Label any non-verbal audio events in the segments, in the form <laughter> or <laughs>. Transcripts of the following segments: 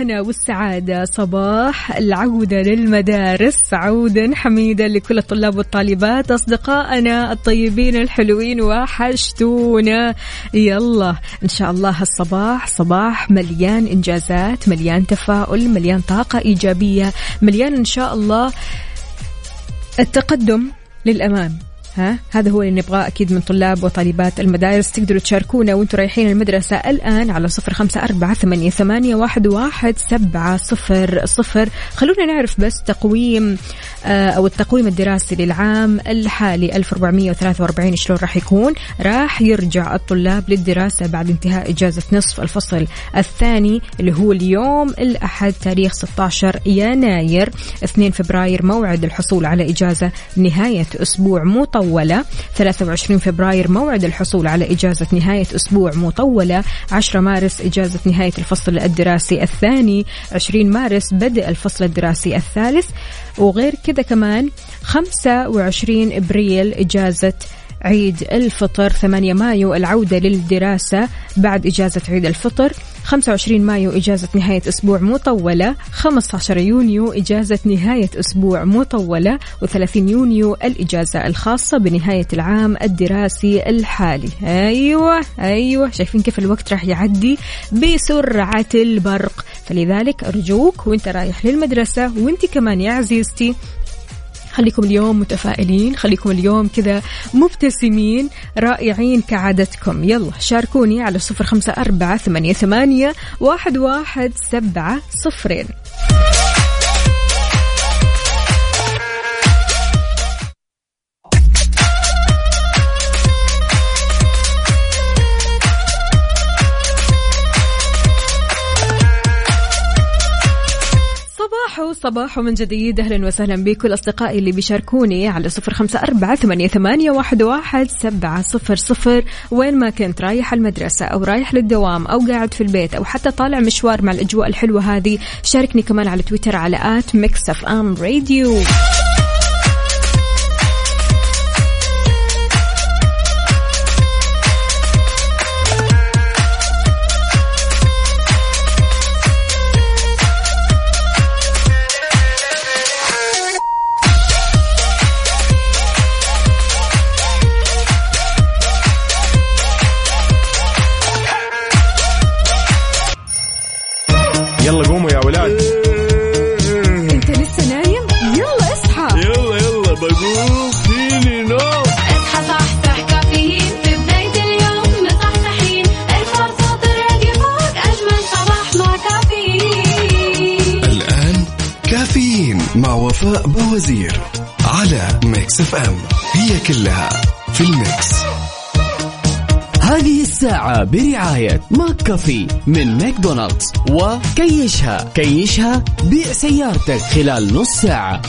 الهنا والسعادة. صباح العودة للمدارس عودا حميدا لكل الطلاب والطالبات أصدقائنا الطيبين الحلوين وحشتونا. يلا إن شاء الله الصباح صباح مليان إنجازات مليان تفاؤل مليان طاقة إيجابية مليان إن شاء الله التقدم للأمام. ها؟ هذا هو اللي نبغاه أكيد من طلاب وطالبات المدارس. تقدروا تشاركونا وأنتم رايحين المدرسة الآن على صفر خمسة أربعة ثمانية, ثمانية واحد, واحد سبعة صفر صفر. خلونا نعرف بس تقويم آه أو التقويم الدراسي للعام الحالي 1443 شلون راح يكون؟ راح يرجع الطلاب للدراسة بعد انتهاء إجازة نصف الفصل الثاني اللي هو اليوم الأحد تاريخ 16 يناير. 2 فبراير موعد الحصول على إجازة نهاية أسبوع مطولة. 23 فبراير موعد الحصول على إجازة نهاية أسبوع مطولة. 10 مارس إجازة نهاية الفصل الدراسي الثاني. 20 مارس بدء الفصل الدراسي الثالث. وغير كذا كمان 25 إبريل إجازة عيد الفطر. 8 مايو العودة للدراسة بعد إجازة عيد الفطر. 25 مايو إجازة نهاية أسبوع مطولة 15 يونيو إجازة نهاية أسبوع مطولة و30 يونيو الإجازة الخاصة بنهاية العام الدراسي الحالي. أيوة أيوة شايفين كيف الوقت راح يعدي بسرعة البرق. فلذلك أرجوك وانت رايح للمدرسة وانت كمان يا عزيزتي خليكم اليوم متفائلين خليكم اليوم كذا مبتسمين رائعين كعادتكم. يلا شاركوني على صفر خمسة أربعة ثمانية, ثمانية واحد, واحد سبعة صفرين. صباحو صباحو من جديد. أهلا وسهلا بكل أصدقائي اللي بيشاركوني على صفر خمسة أربعة ثمانية, واحد سبعة صفر صفر. وين ما كنت رايح المدرسة أو رايح للدوام أو قاعد في البيت أو حتى طالع مشوار مع الأجواء الحلوة هذه شاركني كمان على تويتر على at Mix FM Radio. وفاء بوزير على Mix FM. هي كلها في ال Mix. هذه الساعة برعاية McCafé من ماكدونالدز وكيشها. كيشها بيع سيارتك خلال نص ساعة.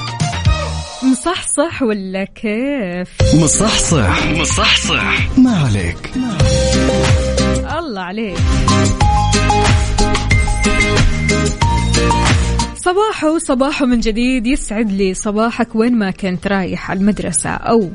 مصحصح ولا كيف؟ مصحصح. مصحصح. ما عليك. الله عليك. صباحو صباحو من جديد يسعد لي صباحك وين ما كنت رايح المدرسة أو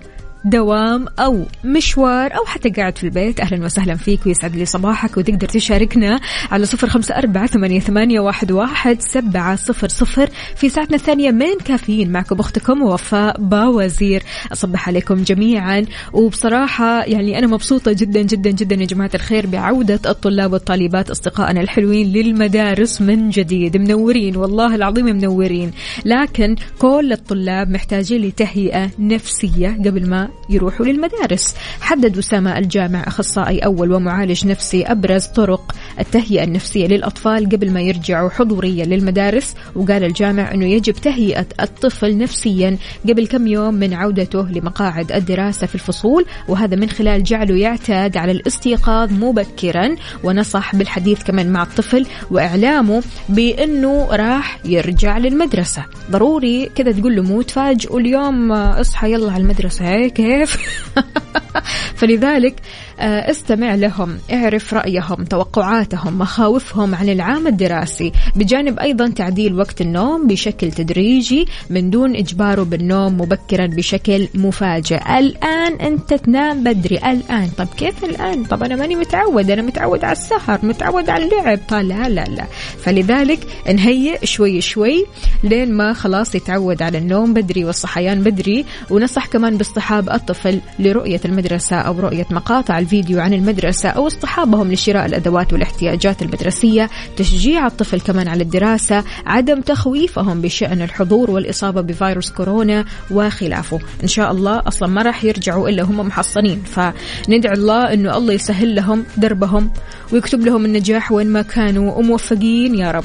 دوام أو مشوار أو حتى قاعد في البيت. أهلا وسهلا فيك ويسعد لي صباحك وتقدر تشاركنا على صفر خمسة أربعة ثمانية, واحد سبعة صفر صفر في ساعتنا الثانية من كافيين. معكم أختكم وفاء باوزير. أصبح عليكم جميعا. وبصراحة يعني أنا مبسوطة جدا جدا جدا يا جماعة الخير بعودة الطلاب والطالبات أصدقائنا الحلوين للمدارس من جديد. منورين والله العظيم منورين. لكن كل الطلاب محتاجين لتهيئة نفسية قبل ما يروحوا للمدارس. حدد أسامة الجامع أخصائي أول ومعالج نفسي أبرز طرق التهيئة النفسية للأطفال قبل ما يرجعوا حضوريا للمدارس. وقال الجامع أنه يجب تهيئة الطفل نفسيا قبل كم يوم من عودته لمقاعد الدراسة في الفصول. وهذا من خلال جعله يعتاد على الاستيقاظ مبكرا. ونصح بالحديث كمان مع الطفل وإعلامه بأنه راح يرجع للمدرسة. ضروري كذا تقول له مو تفاجئوا اليوم اصحى يلا على المدرسة هيك كيف <laughs> <laughs> فلذلك آه، استمع لهم اعرف رأيهم توقعاتهم مخاوفهم عن العام الدراسي بجانب أيضا تعديل وقت النوم بشكل تدريجي من دون إجباره بالنوم مبكرا بشكل مفاجئ. الآن أنت تنام بدري. الآن. طب كيف الآن؟ طب أنا ماني متعود. أنا متعود على السهر متعود على اللعب. طيب لا لا لا. فلذلك نهيئ شوي شوي لين ما خلاص يتعود على النوم بدري والصحيان بدري ونصح كمان باصطحاب الطفل لرؤية المدرسة أو رؤية مقاطع الفيديو عن المدرسة أو اصطحابهم لشراء الأدوات والاحتياجات المدرسية تشجيع الطفل كمان على الدراسة عدم تخويفهم بشأن الحضور والإصابة بفيروس كورونا وخلافه. إن شاء الله أصلا ما راح يرجعوا إلا هم محصنين. فندعي الله أنه الله يسهل لهم دربهم ويكتب لهم النجاح وين ما كانوا وموفقين يا رب.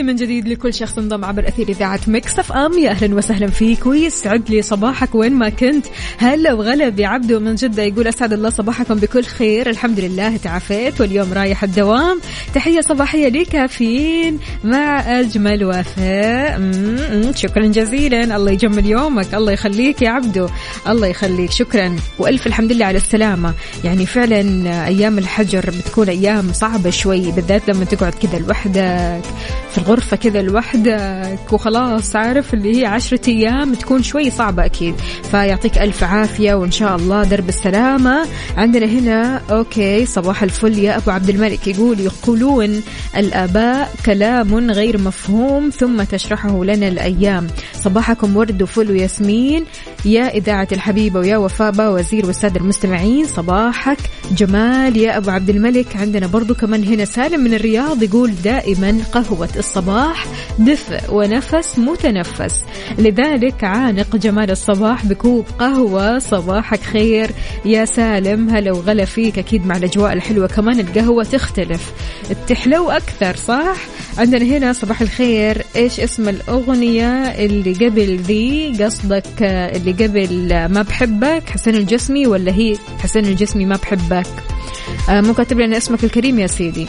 تحياتي من جديد لكل شخص انضم عبر أثير إذاعة Mix FM. يا أهلا وسهلا فيك. ويسعد لي صباحك وين ما كنت. هلا وغلا بعبده من جدة يقول أسعد الله صباحكم بكل خير. الحمد لله تعافيت واليوم رايح الدوام. تحية صباحية لكافيين مع أجمل وفاء. شكرا جزيلا. الله يجمل يومك. الله يخليك يا عبدو الله يخليك. شكرا. وألف الحمد لله على السلامة. يعني فعلا أيام الحجر بتكون أيام صعبة شوي بالذات لما تقعد كذا لوحدك. في الغرفة كذا لوحدك وخلاص عارف اللي هي عشرة أيام تكون شوي صعبة أكيد. فيعطيك ألف عافية وإن شاء الله درب السلامة. عندنا هنا أوكي صباح الفل يا أبو عبد الملك. يقول يقولون الآباء كلام غير مفهوم ثم تشرحه لنا الأيام. صباحكم ورد وفل وياسمين. يا إذاعة الحبيبة ويا وفاء وزير والسادة المستمعين صباحك. جمال يا أبو عبد الملك. عندنا برضو كمان هنا سالم من الرياض يقول دائما قهوة الصباح دفء ونفس متنفس. لذلك عانق جمال الصباح بكوب قهوة. صباحك خير. يا سالم هلا وغلا فيك. أكيد مع الأجواء الحلوة كمان القهوة تختلف. تحلو أكثر صح؟ عندنا هنا صباح الخير. إيش اسم الأغنية اللي قبل ذي؟ قصدك اللي قبل ما بحبك حسين الجسمي ولا هي حسين الجسمي ما بحبك؟ آه، مو كاتب لنا اسمك الكريم يا سيدي.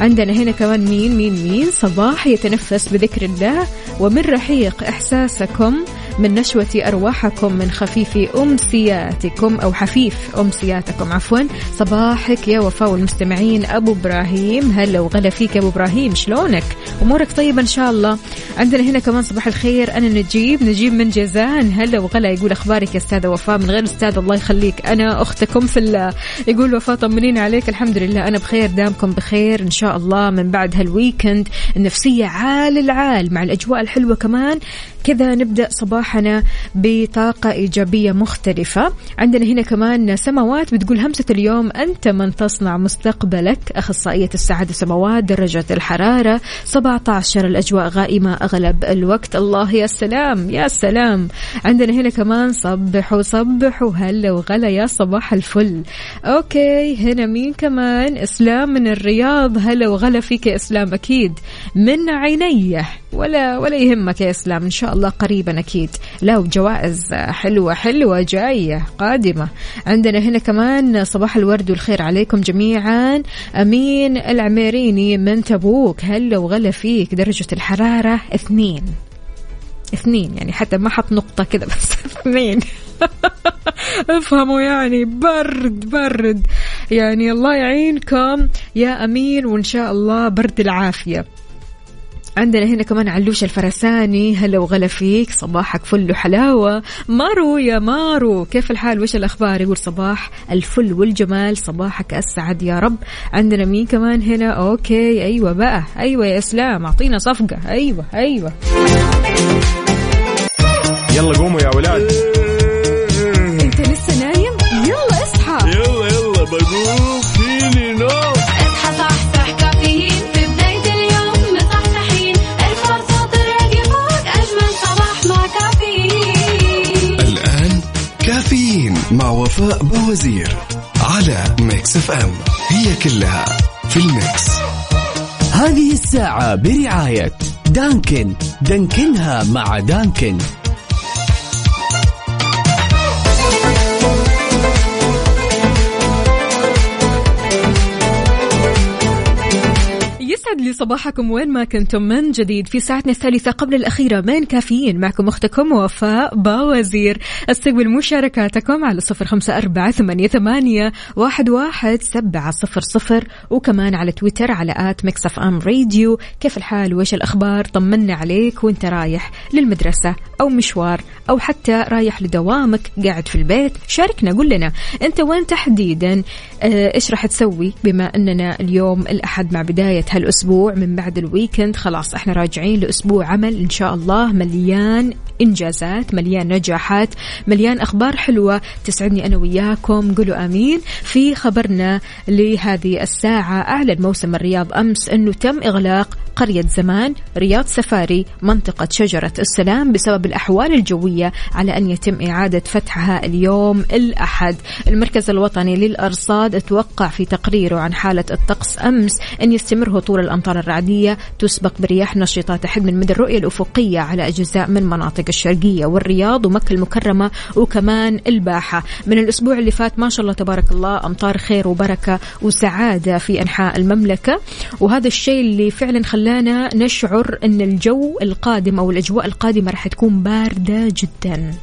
عندنا هنا كمان مين مين مين؟ صباح يتنفس بذكر الله ومن رحيق إحساسكم من نشوة أرواحكم من خفيف أمسياتكم أو حفيف أمسياتكم. عفوا صباحك يا وفاء والمستمعين. أبو إبراهيم هلا وغلا فيك يا أبو إبراهيم. شلونك؟ أمورك طيبة إن شاء الله. عندنا هنا كمان صباح الخير أنا نجيب نجيب من جازان. هلا وغلا يقول أخبارك يا أستاذة وفاء؟ من غير أستاذ الله يخليك. أنا أختكم في الله. يقول وفاء طمنين عليك. الحمد لله أنا بخير دامكم بخير. إن شاء الله من بعد هالويكند النفسية عال العال مع الأجواء الحلوة كمان. كذا نبدأ صباحنا بطاقة إيجابية مختلفة. عندنا هنا كمان سماوات بتقول همسة اليوم أنت من تصنع مستقبلك. أخصائية السعادة سماوات درجة الحرارة 17 الأجواء غائمة أغلب الوقت. الله يا سلام يا سلام. عندنا هنا كمان صبحوا صبحوا هلا وغلا يا صباح الفل. أوكي هنا مين كمان؟ إسلام من الرياض. هلا وغلا فيك إسلام؟ أكيد. من عينيه. ولا ولا يهمك يا إسلام إن شاء الله قريبا أكيد. لا وجوائز حلوة حلوة جاية قادمة. عندنا هنا كمان صباح الورد والخير عليكم جميعا. أمين العميريني من تبوك. هلا وغلا فيك درجة الحرارة اثنين. اثنين يعني حتى ما حط نقطة كذا بس <laughs> اثنين. <laughs> افهموا يعني برد برد. يعني الله يعينكم يا أمين وإن شاء الله برد العافية. عندنا هنا كمان علوش الفرساني. هلا وغلا فيك صباحك فل وحلاوة. مارو يا مارو كيف الحال؟ وش الأخبار؟ يقول صباح الفل والجمال صباحك أسعد يا رب. عندنا مين كمان هنا؟ okay أيوة بقى أيوة يا إسلام أعطينا صفقة. أيوة أيوة. يلا قوموا يا ولاد. وفاء باوزير على Mix FM هي كلها في ال mix. هذه الساعة برعاية Dunkin. Dunkin ها مع Dunkin. يسعد لي صباحكم وين ما كنتم من جديد في ساعتنا الثالثة قبل الأخيرة من كافيين. معكم أختكم وفاء باوزير. استقبل مشاركاتكم على صفر خمسة أربعة ثمانية, ثمانية واحد, واحد سبعة صفر صفر وكمان على تويتر على at Mix FM Radio. كيف الحال؟ وإيش الأخبار؟ طمنا عليك وإنت رايح للمدرسة أو مشوار أو حتى رايح لدوامك قاعد في البيت. شاركنا قول لنا أنت وين تحديدا؟ آه، إيش راح تسوي بما أننا اليوم الأحد مع بداية هالأسبوع من بعد الويكند خلاص إحنا راجعين لأسبوع عمل إن شاء الله. مليان إنجازات مليان نجاحات مليان أخبار حلوة تسعدني أنا وياكم. قولوا آمين. في خبرنا لهذه الساعة أعلن موسم الرياض أمس أنه تم إغلاق قرية زمان رياض سفاري منطقة شجرة السلام بسبب الأحوال الجوية على أن يتم إعادة فتحها اليوم الأحد. المركز الوطني للأرصاد أتوقع في تقريره عن حالة الطقس أمس أن يستمر هطول الأمطار الرعدية تسبق برياح نشطة تحد من مدى الرؤية الأفقية على أجزاء من مناطق الشرقية والرياض ومكة المكرمة وكمان الباحة. من الأسبوع اللي فات ما شاء الله تبارك الله أمطار خير وبركة وسعادة في أنحاء المملكة. وهذا الشيء اللي فعلا خلانا نشعر أن الجو القادم أو الأجواء القادمة راح تكون باردة جدا.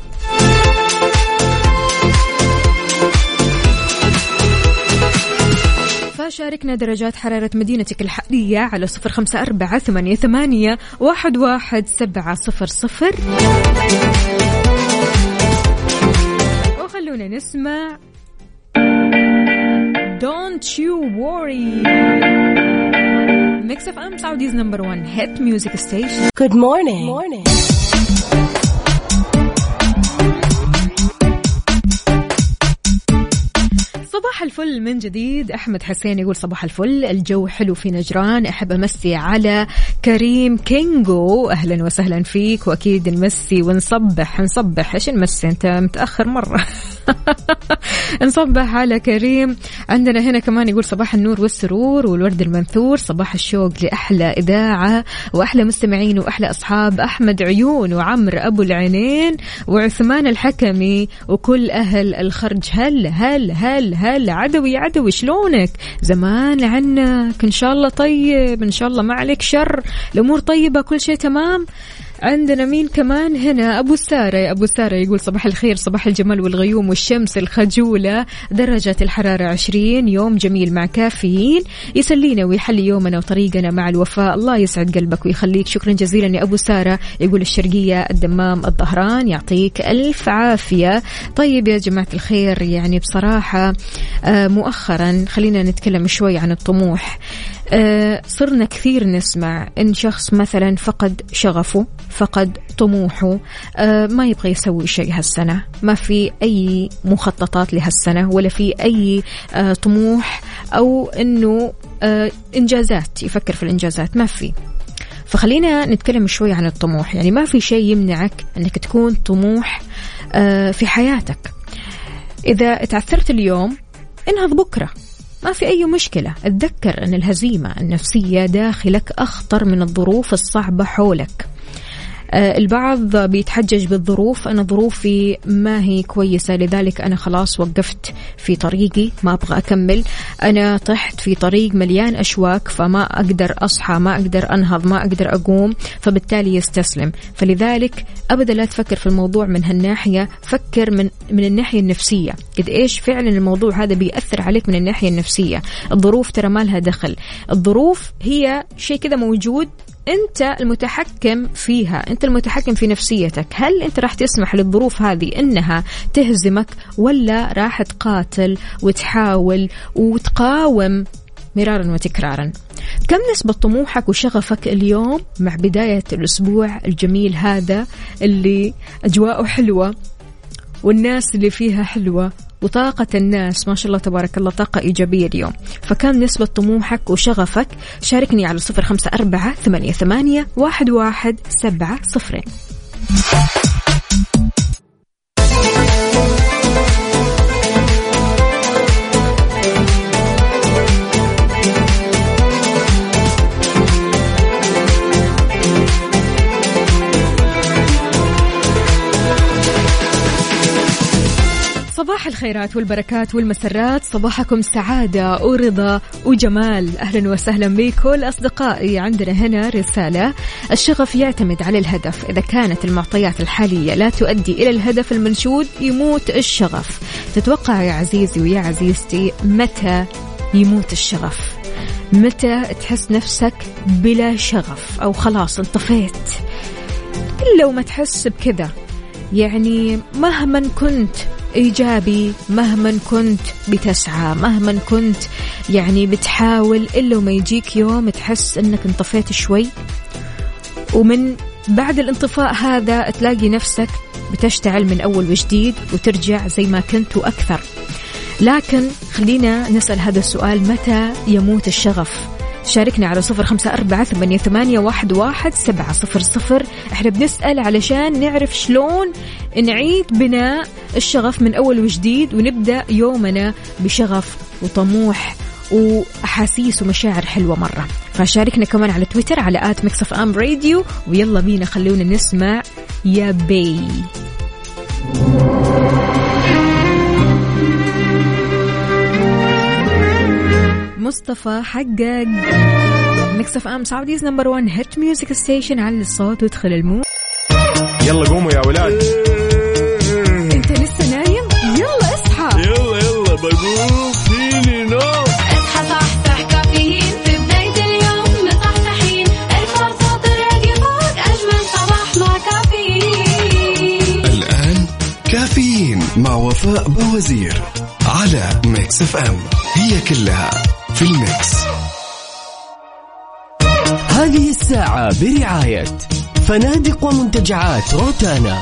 فشاركنا درجات حرارة مدينتك الحالية على صفر خمسة أربعة ثمانية, ثمانية واحد, واحد سبعة صفر صفر وخلونا نسمع Don't you worry Mix of M Saudi's number one hit music station Good morning. morning. صباح الفل من جديد. أحمد حسين يقول صباح الفل. الجو حلو في نجران. أحب أمسي على كريم كينجو أهلا وسهلا فيك. وأكيد نمسي ونصبح. نصبح. إيش نمسي؟ أنت متأخر مرة. <laughs> <laughs> نصبح على كريم. عندنا هنا كمان يقول صباح النور والسرور والورد المنثور صباح الشوق لأحلى إذاعة وأحلى مستمعين وأحلى أصحاب أحمد عيون وعمر أبو العينين وعثمان الحكمي وكل أهل الخرج. هل هل هل هل عدوي عدوي شلونك؟ زمان عنك. إن شاء الله طيب إن شاء الله ما عليك شر. الأمور طيبة كل شيء تمام؟ عندنا مين كمان هنا؟ أبو سارة. يا أبو سارة يقول صباح الخير صباح الجمال والغيوم والشمس الخجولة درجة الحرارة 20 يوم جميل مع كافيين. يسلينا ويحلي يومنا وطريقنا مع الوفاء. الله يسعد قلبك ويخليك. شكرا جزيلا يا أبو سارة. يقول الشرقية الدمام الظهران يعطيك ألف عافية. طيب يا جماعة الخير يعني بصراحة آه، مؤخرا خلينا نتكلم شوي عن الطموح. آه، صرنا كثير نسمع إن شخص مثلا فقد شغفه. فقد طموحه آه، ما يبغى يسوي شيء هالسنة. ما في أي مخططات لهالسنة ولا في أي آه، طموح أو إنه آه، إنجازات يفكر في الإنجازات. ما في. فخلينا نتكلم شوي عن الطموح. يعني ما في شيء يمنعك إنك تكون طموح في حياتك. إذا تعثرت اليوم انهض بكرة. ما في أي مشكلة. أتذكر أن الهزيمة النفسية داخلك أخطر من الظروف الصعبة حولك. البعض بيتحجج بالظروف. أنا ظروفي ما هي كويسة لذلك أنا خلاص وقفت في طريقي ما أبغى أكمل. أنا طحت في طريق مليان أشواك فما أقدر أصحى ما أقدر أنهض ما أقدر أقوم فبالتالي يستسلم. فلذلك أبدا لا تفكر في الموضوع من هالناحية فكر من من الناحية النفسية. قد إيش فعلا الموضوع هذا بيأثر عليك من الناحية النفسية؟ الظروف ترى ما لها دخل. الظروف هي شيء كذا موجود أنت المتحكم فيها أنت المتحكم في نفسيتك. هل أنت راح تسمح للظروف هذه إنها تهزمك ولا راح تقاتل وتحاول وتقاوم مرارا وتكرارا؟ كم نسبة طموحك وشغفك اليوم مع بداية الأسبوع الجميل هذا اللي أجواءه حلوة والناس اللي فيها حلوة؟ وطاقة الناس ما شاء الله تبارك الله طاقة إيجابية اليوم. فكم نسبة طموحك وشغفك؟ شاركني على صفر خمسة أربعة ثمانية, ثمانية واحد, واحد سبعة صفرين. الخيرات والبركات والمسرات. صباحكم سعادة ورضا وجمال. أهلا وسهلا بكل أصدقائي عندنا هنا رسالة. الشغف يعتمد على الهدف. إذا كانت المعطيات الحالية لا تؤدي إلى الهدف المنشود يموت الشغف. تتوقع يا عزيزي ويا عزيزتي متى يموت الشغف؟ متى تحس نفسك بلا شغف أو خلاص انطفيت؟ إلا وما تحس بكذا. يعني مهما كنت إيجابي مهما كنت بتسعى مهما كنت يعني بتحاول إلا وما يجيك يوم تحس إنك انطفيت شوي. ومن بعد الانطفاء هذا تلاقي نفسك بتشتعل من أول وجديد وترجع زي ما كنت وأكثر. لكن خلينا نسأل هذا السؤال متى يموت الشغف؟ شاركنا على صفر خمسة أربعة ثمانية, ثمانية واحد, واحد سبعة صفر صفر. إحنا بنسأل علشان نعرف شلون نعيد بناء الشغف من أول وجديد ونبدأ يومنا بشغف وطموح وأحاسيس ومشاعر حلوة مرة. فشاركنا كمان على تويتر على at Mix FM Radio ويلا بينا خلونا نسمع يا بي. مصطفى حقق Mix FM Saudi's number 1 hit music station على الصوت وادخل ال mood. يلا قوموا يا ولاد. انت لسه نايم؟ يلا اصحى. يلا يلا بقوم. فيني نوم. اصحى صحصح كافيين. في بداية اليوم مصحصحين. الفرصة تراقي فوق أجمل صباح مع كافيين. الآن كافيين مع وفاء باوزير على Mix FM هي كلها في ال mix. هذه الساعة برعاية فنادق ومنتجعات روتانا.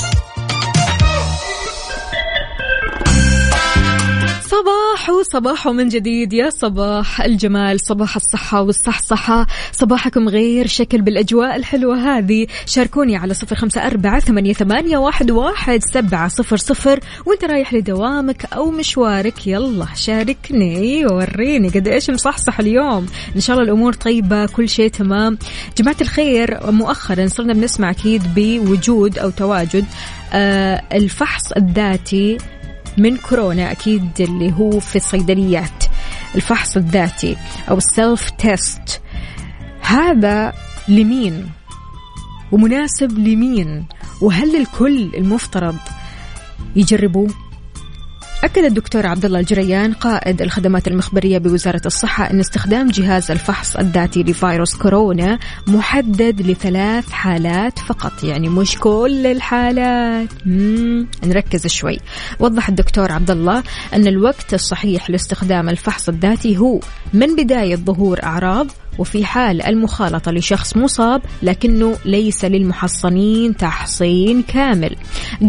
صباح وصباح من جديد يا صباح الجمال صباح الصحة والصحصحة. صباحكم غير شكل بالأجواء الحلوة هذه. شاركوني على صفر خمسة أربعة ثمانية, واحد سبعة صفر صفر. وأنت رايح لدوامك أو مشوارك يلا شاركني وريني قد إيش مصحصح اليوم. إن شاء الله الأمور طيبة كل شيء تمام. جماعة الخير مؤخرا صرنا بنسمع أكيد بوجود أو تواجد آه الفحص الذاتي من كورونا أكيد اللي هو في الصيدليات الفحص الذاتي أو ال self test هذا لمين؟ ومناسب لمين؟ وهل الكل المفترض يجربوه؟ أكد الدكتور عبد الله الجريان قائد الخدمات المخبرية بوزارة الصحة أن استخدام جهاز الفحص الذاتي لفيروس كورونا محدد لثلاث حالات فقط يعني مش كل الحالات. نركز شوي وضح الدكتور عبد الله أن الوقت الصحيح لاستخدام الفحص الذاتي هو من بداية ظهور أعراض وفي حال المخالطة لشخص مصاب لكنه ليس للمحصنين تحصين كامل.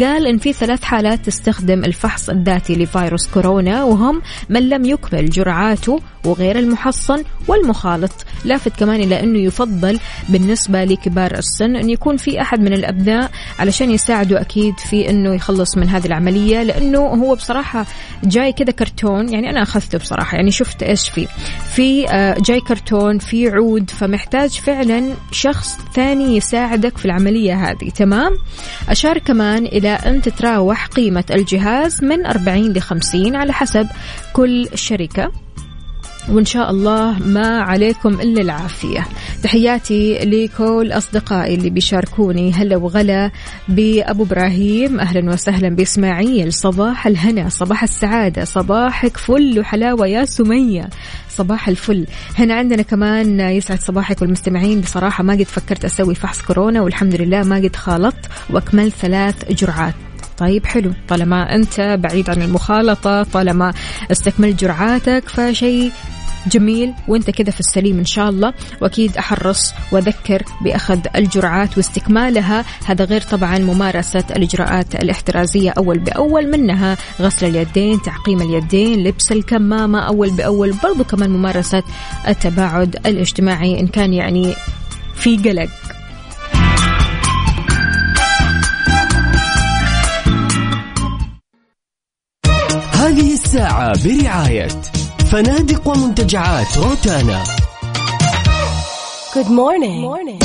قال إن في ثلاث حالات تستخدم الفحص الذاتي لفيروس كورونا وهم من لم يكمل جرعاته وغير المحصن والمخالط. لافت كمان إلى أنه يفضل بالنسبة لكبار السن أن يكون في أحد من الأبناء علشان يساعده أكيد في أنه يخلص من هذه العملية لأنه هو بصراحة جاي كذا كرتون يعني أنا أخذته بصراحة يعني شفت إيش فيه. في آه، جاي كرتون في عود فمحتاج فعلا شخص ثاني يساعدك في العملية هذه. تمام؟ أشار كمان إلى أن تتراوح قيمة الجهاز من 40 ل 50 على حسب كل شركة. وإن شاء الله ما عليكم إلا العافية. تحياتي لكل أصدقائي اللي بيشاركوني هلا وغلا بأبو إبراهيم. أهلا وسهلا بإسماعيل. صباح الهنا صباح السعادة صباحك فل وحلاوة يا سمية. صباح الفل. هنا عندنا كمان يسعد صباحك والمستمعين. بصراحة ما قد فكرت أسوي فحص كورونا والحمد لله ما قد خالطت وأكملت ثلاث جرعات. طيب حلو. طالما أنت بعيد عن المخالطة طالما استكملت جرعاتك فشيء جميل وانت كذا في السليم إن شاء الله. وأكيد أحرص وأذكر بأخذ الجرعات واستكمالها. هذا غير طبعا ممارسة الإجراءات الاحترازية أول بأول منها غسل اليدين تعقيم اليدين لبس الكمامة أول بأول برضو كمان ممارسة التباعد الاجتماعي إن كان يعني في قلق. هذه الساعة برعاية فنادق ومنتجعات روتانا Good morning. morning.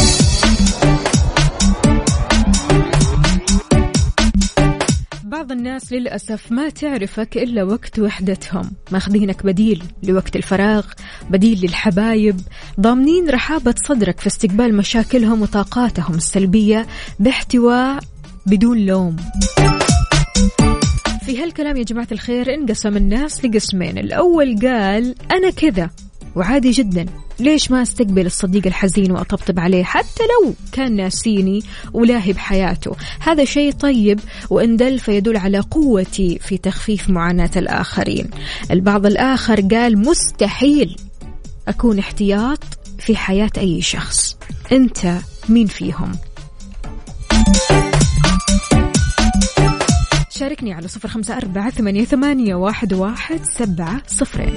بعض الناس للأسف ما تعرفك إلا وقت وحدتهم ماخذينك بديل لوقت الفراغ بديل للحبايب ضامنين رحابة صدرك في استقبال مشاكلهم وطاقاتهم السلبية باحتواء بدون لوم في هالكلام يا جماعة الخير انقسم الناس لقسمين. الأول قال أنا كذا وعادي جدا. ليش ما أستقبل الصديق الحزين وأطبطب عليه حتى لو كان ناسيني ولاهي بحياته؟ هذا شيء طيب وإن دل فيدل على قوتي في تخفيف معاناة الآخرين. البعض الآخر قال مستحيل أكون احتياط في حياة أي شخص. أنت مين فيهم؟ شاركني على صفر خمسة أربعة ثمانية, ثمانية واحد, واحد سبعة صفرين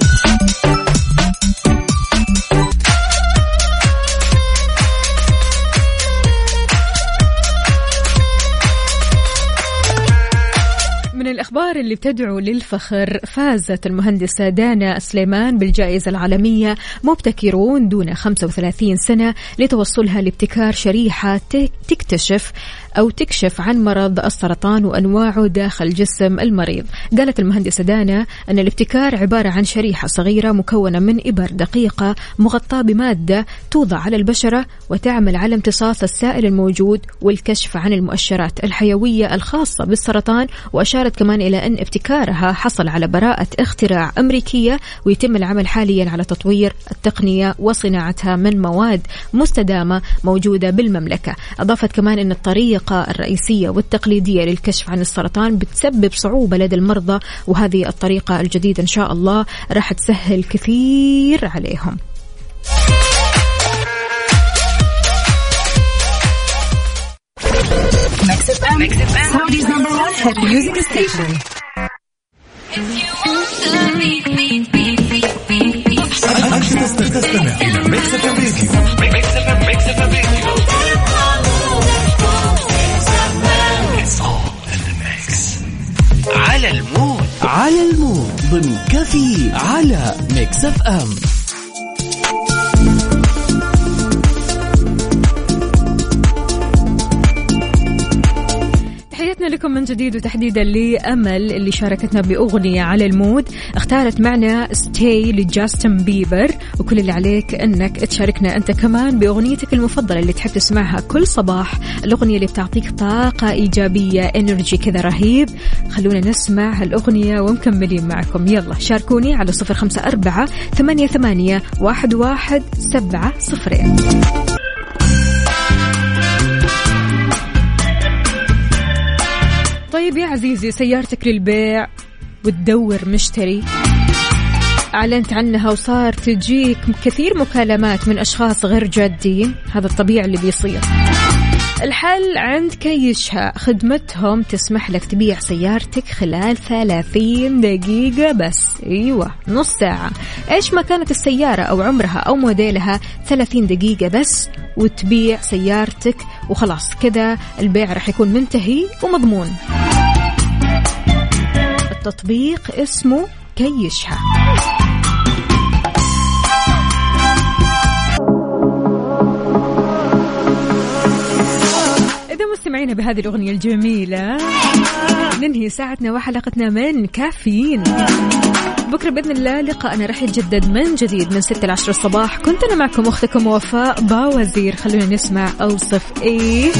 من الأخبار اللي بتدعو للفخر فازت المهندسة دانا سليمان بالجائزة العالمية مبتكرون دون 35 سنة لتوصلها لابتكار شريحة تكتشف أو تكشف عن مرض السرطان وأنواعه داخل جسم المريض. قالت المهندسة دانا أن الابتكار عبارة عن شريحة صغيرة مكونة من إبر دقيقة مغطاة بمادة توضع على البشرة وتعمل على امتصاص السائل الموجود والكشف عن المؤشرات الحيوية الخاصة بالسرطان وأشارت كمان إلى أن ابتكارها حصل على براءة اختراع أمريكية ويتم العمل حاليا على تطوير التقنية وصناعتها من مواد مستدامة موجودة بالمملكة. أضافت كمان أن الطريقة الرئيسية والتقليدية للكشف عن السرطان بتسبب صعوبة لدى المرضى وهذه الطريقة الجديدة إن شاء الله راح تسهل كثير عليهم على ال mood. على ال mood. ضمن كافيين على Mix FM. لكم من جديد وتحديدا لأمل اللي شاركتنا بأغنية على ال mood. اختارت معنا Stay لجاستن بيبر وكل اللي عليك أنك تشاركنا أنت كمان بأغنيتك المفضلة اللي تحب تسمعها كل صباح. الأغنية اللي بتعطيك طاقة إيجابية انرجي كذا رهيب. خلونا نسمع هالأغنية ومكملين معكم. يلا شاركوني على صفر خمسة أربعة ثمانية, ثمانية واحد, واحد سبعة صفرين. طيب يا عزيزي سيارتك للبيع وتدور مشتري. أعلنت عنها وصار تجيك كثير مكالمات من أشخاص غير جادين. هذا الطبيعي اللي بيصير. الحل عند كيشها. خدمتهم تسمح لك تبيع سيارتك خلال 30 دقيقة بس. أيوة نص ساعة. إيش ما كانت السيارة أو عمرها أو موديلها 30 دقيقة بس وتبيع سيارتك وخلاص. كذا البيع راح يكون منتهي ومضمون. التطبيق اسمه كيشها. إذا مستمعينا بهذه الأغنية الجميلة ننهي ساعتنا وحلقتنا من كافيين. بكرة بإذن الله لقاءنا راح يتجدد من جديد من 6 ل 10 الصباح. كنت أنا معكم أختكم وفاء باوزير. خلونا نسمع أوصف إيه.